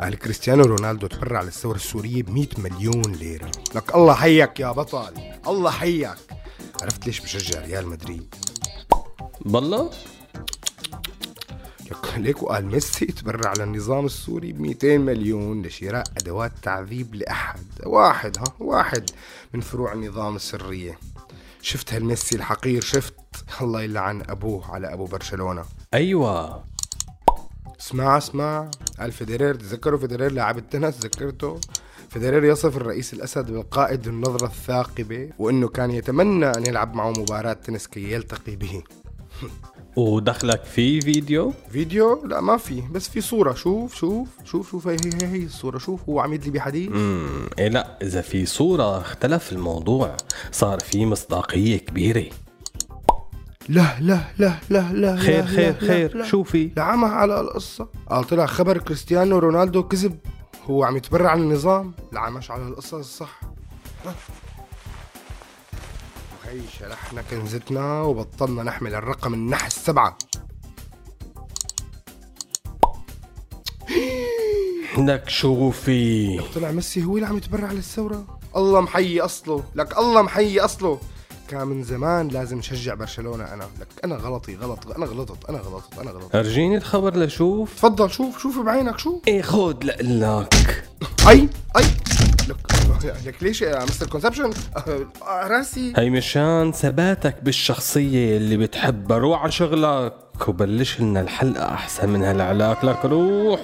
قال كريستيانو رونالدو تبرع للثورة السورية ب 100 مليون ليرة. لك الله حيك يا بطل. الله حيك عرفت ليش بشجع ريال مدريد؟ بالله؟ لك ليك وقال ميسي تبرع للنظام السوري ب 200 مليون لشراء أدوات تعذيب لأحد. واحد ها؟ واحد من فروع النظام السرية. شفت هالميسي الحقير؟ شفت. الله يلعن أبوه على أبو برشلونة. أيوه. اسمع اسمع. قال فيدرير تذكروا فيدرير لاعب التنس؟ تذكرته فيدرير يصف الرئيس الأسد بالقائد النظرة الثاقبة وأنه كان يتمنى أن يلعب معه مباراة تنس كي يلتقي به. ودخلك في فيديو؟ فيديو؟ لا ما في. بس في صورة. شوف شوف شوف شوف. هي هي هي الصورة. شوف هو عم يدلي بحديث. امم إيه لا إذا في صورة اختلف الموضوع صار في مصداقية كبيرة. لا لا لا لا لا خير لا خير لا خير. لا. شو في؟ لعمها على القصة. قال طلع خبر كريستيانو رونالدو كذب. هو عم يتبرع عن النظام لعمش على القصة الصح. وهي شلحنا كنزتنا وبطلنا نحمل الرقم النحس سبعة لك شو في؟ طلع ميسي هو اللي عم يتبرع للثورة. الله محيي أصله. لك الله محيي أصله. كان من زمان لازم شجع برشلونة. أنا لك أنا غلطي غلط أنا غلطت أنا غلطت أنا غلطت. أرجيني الخبر لشوف. تفضل شوف شوف بعينك شوف. إيه خود لك. أي أي. لك لك ليش يا مستر كونسبشن راسي. هي مشان ثباتك بالشخصية اللي بتحبها روح على شغلك وبلش لنا الحلقة أحسن من هالعلاق لك روح.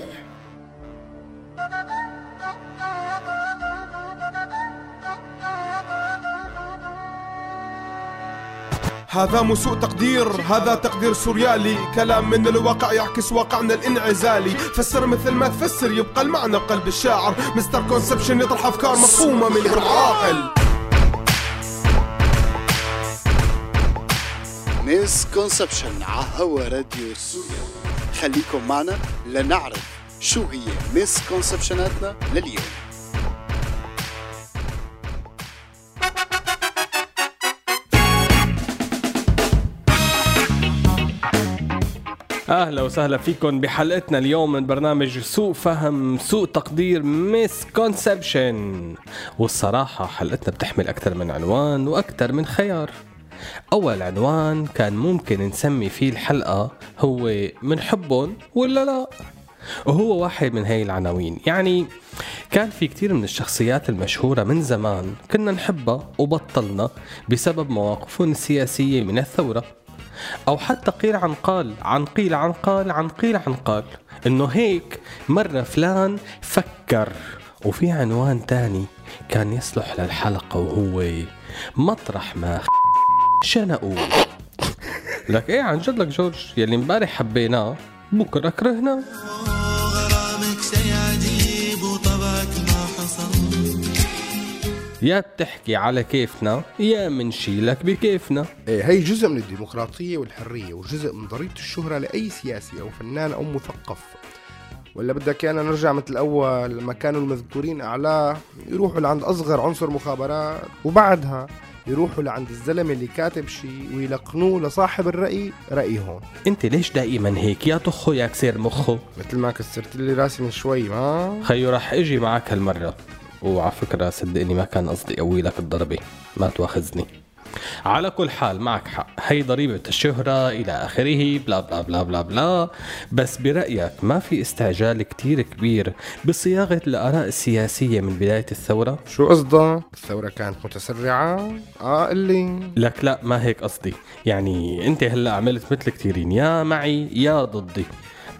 هذا مو سوء تقدير هذا تقدير سوريالي. كلام من الواقع يعكس واقعنا الانعزالي. فسر مثل ما تفسر يبقى المعنى بقلب الشاعر. misconception يطرح أفكار مفهومة من غير عاقل misconception على هوا راديو سوريالي. خليكم معنا لنعرف شو هي misconception اتنا لليوم. أهلا وسهلا فيكم بحلقتنا اليوم من برنامج سوء فهم سوء تقدير misconception والصراحة حلقتنا بتحمل أكثر من عنوان وأكثر من خيار. أول عنوان كان ممكن نسمي فيه الحلقة هو منحبهم ولا لا? وهو واحد من هاي العناوين. يعني كان في كتير من الشخصيات المشهورة من زمان كنا نحبها وبطلنا بسبب مواقفهم السياسية من الثورة. أو حتى قيل عن قال عن قيل عن قال عن قيل عن قال. إنه هيك مرة فلان فكر. وفي عنوان تاني كان يصلح للحلقة وهو مطرح ما شنقوا لك إيه عن جد لك جورج؟ يلي امبارح حبيناه بكرة كرهناه. يا بتحكي على كيفنا يا منشيلك بكيفنا. إيه هي جزء من الديمقراطية والحرية وجزء من ضريبة الشهرة لأي سياسي أو فنان أو مثقف. ولا بدك أنا نرجع مثل الأول لما كانوا المذكورين اعلاه يروحوا لعند أصغر عنصر مخابرات وبعدها يروحوا لعند الزلمة اللي كاتب شيء ويلقنوه لصاحب الرأي رايهم أنت ليش دائما هيك يا طخه يا كسير مخه مثل ما كسرت لي راسي من شوي ما؟ خيو رح إجي معك هالمرة. وعلى فكرة صدقني ما كان قصدي قوي لك الضربة. ما تواخذني. على كل حال معك حق. هي ضريبة الشهرة إلى آخره بلا بلا بلا بلا بلا. بس برأيك ما في استعجال كتير كبير بصياغة الآراء السياسية من بداية الثورة؟ شو قصدك؟ الثورة كانت متسرعة؟ آه اللي لك لا ما هيك قصدي. يعني أنت هلأ عملت مثل كتيرين. يا معي يا ضدي.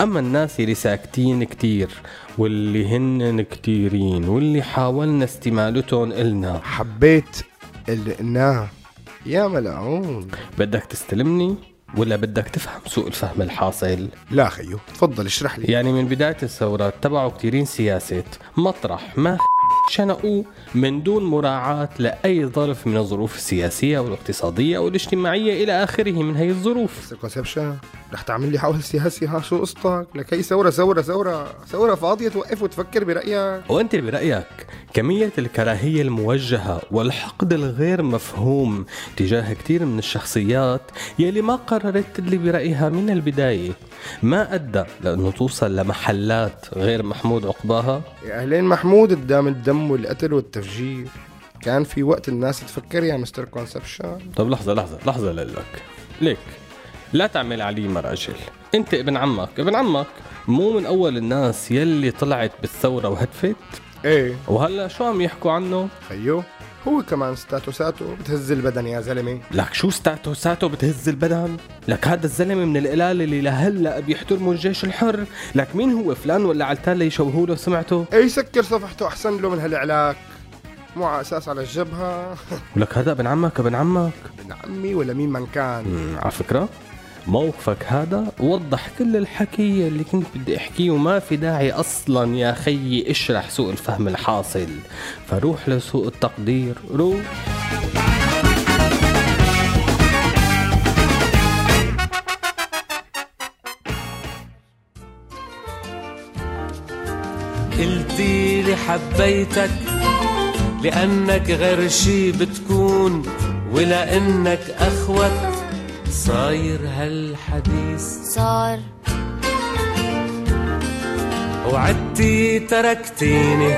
أما الناس اللي ساكتين كتير واللي هن كتيرين واللي حاولنا استمالتهم إلنا. حبيت قلناه يا ملعون. بدك تستلمني ولا بدك تفهم سوء الفهم الحاصل؟ لا خيو تفضل اشرح لي. يعني من بداية الثورة اتبعوا كتيرين سياسة مطرح ما شنقوا من دون مراعاة لأي ظرف من الظروف السياسية أو الاقتصادية أو الاجتماعية إلى آخره من هي الظروف. كونسبشن رح تعمل لي حول سياسي ها شو قصتك؟ لك هي ثورة ثورة ثورة ثورة فاضية توقف وتفكر برأيك. وأنت برأيك. كمية الكراهية الموجهة والحقد الغير مفهوم تجاه كثير من الشخصيات يلي ما قررت اللي برأيها من البداية. ما أدى لأنه توصل لمحلات غير محمود عقباها؟ يا أهلين محمود قدام الدم والقتل والتفجير. كان في وقت الناس تفكر يا مستر كونسبشن. طب لحظة لحظة لحظة لك ليك. لا تعمل علي مرأجل. أنت ابن عمك. ابن عمك. مو من أول الناس يلي طلعت بالثورة وهدفت إيه. وهلا شو عم يحكوا عنه؟ خيو هو كمان ستاتوساته بتهز البدن يا زلمة. لك شو ستاتوساته بتهز البدن؟ لك هذا الزلمة من القلال اللي لهلا بيحترموا الجيش الحر. لك مين هو فلان ولا علتان ليشوهوا له سمعته إيه يسكر صفحته أحسن له من هالعلاك. مو على أساس على الجبهة. ولك هذا ابن عمك ابن عمك. ابن عمي ولا مين من كان. على فكرة. موقفك هذا وضح كل الحكي اللي كنت بدي أحكيه وما في داعي أصلا يا خيي أشرح سوء الفهم الحاصل. فروح لسوء التقدير. روح قلتي لي حبيتك لأنك غير شي بتكون ولأنك أخوت صاير هالحديث. صار. وعدتي تركتيني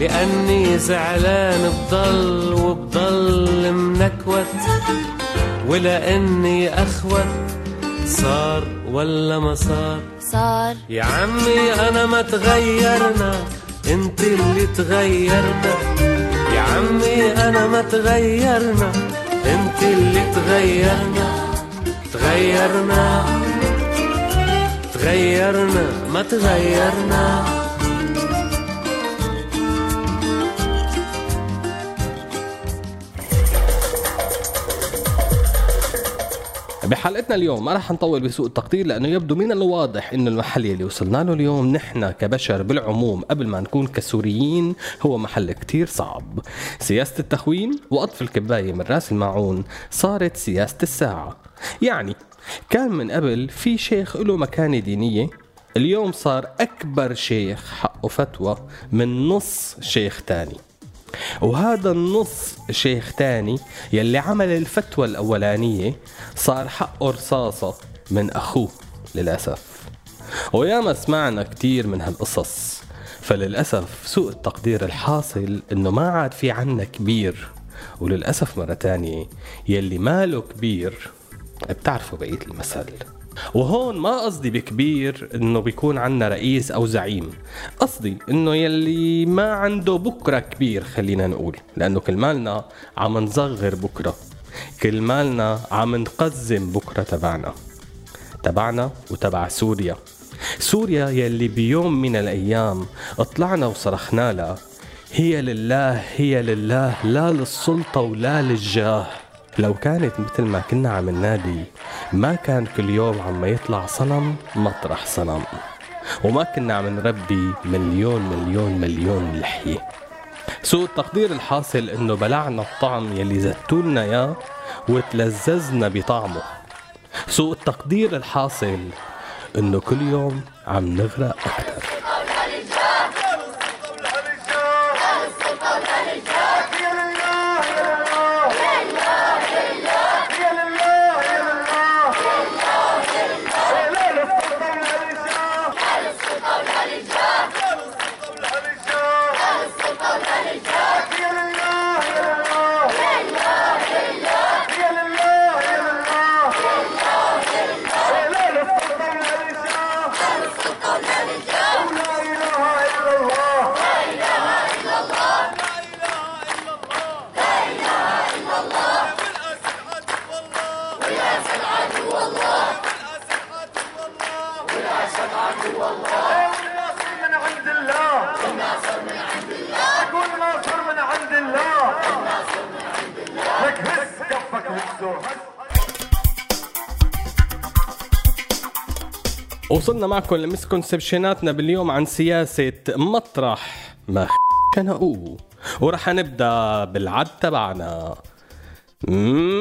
لأني زعلان بضل وبضل منكوت ولأني أخوت. صار ولا ما صار؟ صار. يا عمي أنا ما تغيرنا أنت اللي تغيرت يا عمي أنا ما تغيرنا أنت اللي تغيرنا. تغيرنا. تغيرنا ما تغيرنا. بحلقتنا اليوم ما رح نطول بسوء التقدير لأنه يبدو من الواضح انه المحل يلي وصلنا له اليوم نحن كبشر بالعموم قبل ما نكون كسوريين هو محل كتير صعب. سياسة التخوين وقطف الكباية من رأس الماعون صارت سياسة الساعة. يعني كان من قبل في شيخ له مكانة دينية. اليوم صار أكبر شيخ حقه فتوى من نص شيخ تاني. وهذا النص شيخ تاني يلي عمل الفتوى الأولانية صار حقه رصاصة من أخوه للأسف. وياما سمعنا كتير من هالقصص فللأسف سوء التقدير الحاصل إنه ما عاد في عنا كبير. وللأسف مرة تانية يلي ماله كبير بتعرفوا بقية المثل. وهون ما قصدي بكبير إنه بيكون عنا رئيس أو زعيم. قصدي إنه يلي ما عنده بكرة كبير خلينا نقول. لأنه كل مالنا عم نصغر بكرة. كل مالنا عم نقزم بكرة تبعنا. تبعنا وتبع سوريا. سوريا يلي بيوم من الأيام طلعنا وصرخنا لها هي لله هي لله لا للسلطة ولا للجاه. لو كانت مثل ما كنا عم ننادي ما كان كل يوم عم يطلع صنم مطرح صنم. وما كنا عم نربي مليون مليون مليون لحية. سوء التقدير الحاصل إنه بلعنا الطعم يلي زتولنا إياه وتلززنا بطعمه. سوء التقدير الحاصل إنه كل يوم عم نغرق أكثر والناصر من عند الله والناصر من عند الله يكون ناصر من عند الله الناصر من عند الله لك هز كفك هزه وصلنا معكم لمسكونسبشناتنا باليوم عن سياسة مطرح. ما خنقوه ورح نبدأ بالعد تبعنا.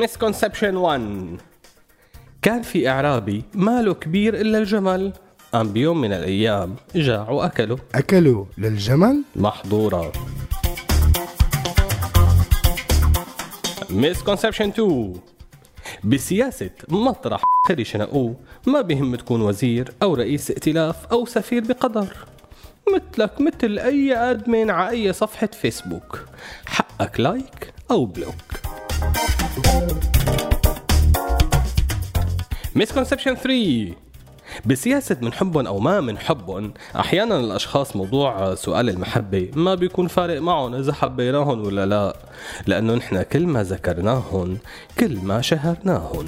مسكونسبشن 1 كان في أعرابي ماله كبير إلا الجمل. قام بيوم من الأيام جاع وأكله. أكلوا للجمل؟ محظورة. misconception 2 بسياسة مطرح خري شنقوه ما بهم تكون وزير أو رئيس ائتلاف أو سفير بقطر مثلك مثل أي admin على أي صفحة فيسبوك. حقك like أو block. misconception 3 بسياسة منحبهم أو ما منحبهم أحيانا الأشخاص موضوع سؤال المحبة ما بيكون فارق معهم إذا حبيناهم ولا لا لأنه نحن كل ما ذكرناهم كل ما شهرناهم.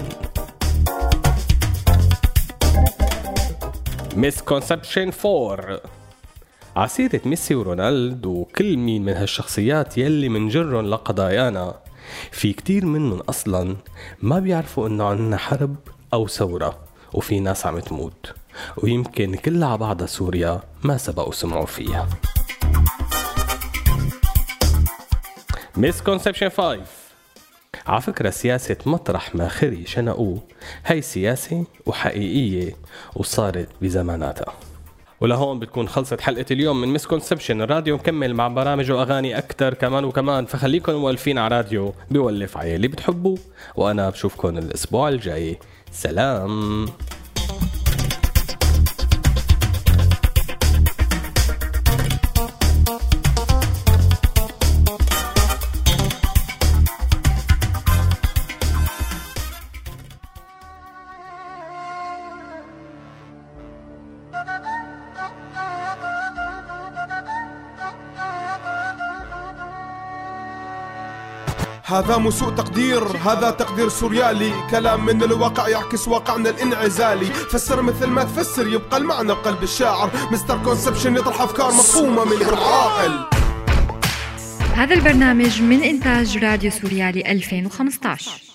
misconception 4 عسيرة ميسي ورونالدو وكل مين من هالشخصيات يلي منجرن لقضايانا. في كتير منهم أصلا ما بيعرفوا إنه عنا حرب أو ثورة. وفي ناس عم تموت. ويمكن كلها بعضها سوريا ما سبقوا سمعوا فيها. misconception 5 على فكرة سياسة مطرح ما خري شنقوه هي سياسة وحقيقية وصارت بزماناتها. ولهون بتكون خلصت حلقة اليوم من misconception الراديو. مكمل مع برامج وأغاني أكتر كمان وكمان. فخليكم مولفين على راديو بيولف على اللي بتحبوه وأنا بشوفكم الأسبوع الجاي. سلام. هذا مو سوء تقدير هذا تقدير سوريالي. كلام من الواقع يعكس واقعنا الانعزالي. فسر مثل ما تفسر يبقى المعنى بقلب الشاعر. misconception يطرح أفكار مفهومة من غير عاقل. هذا البرنامج من إنتاج راديو سوريالي 2015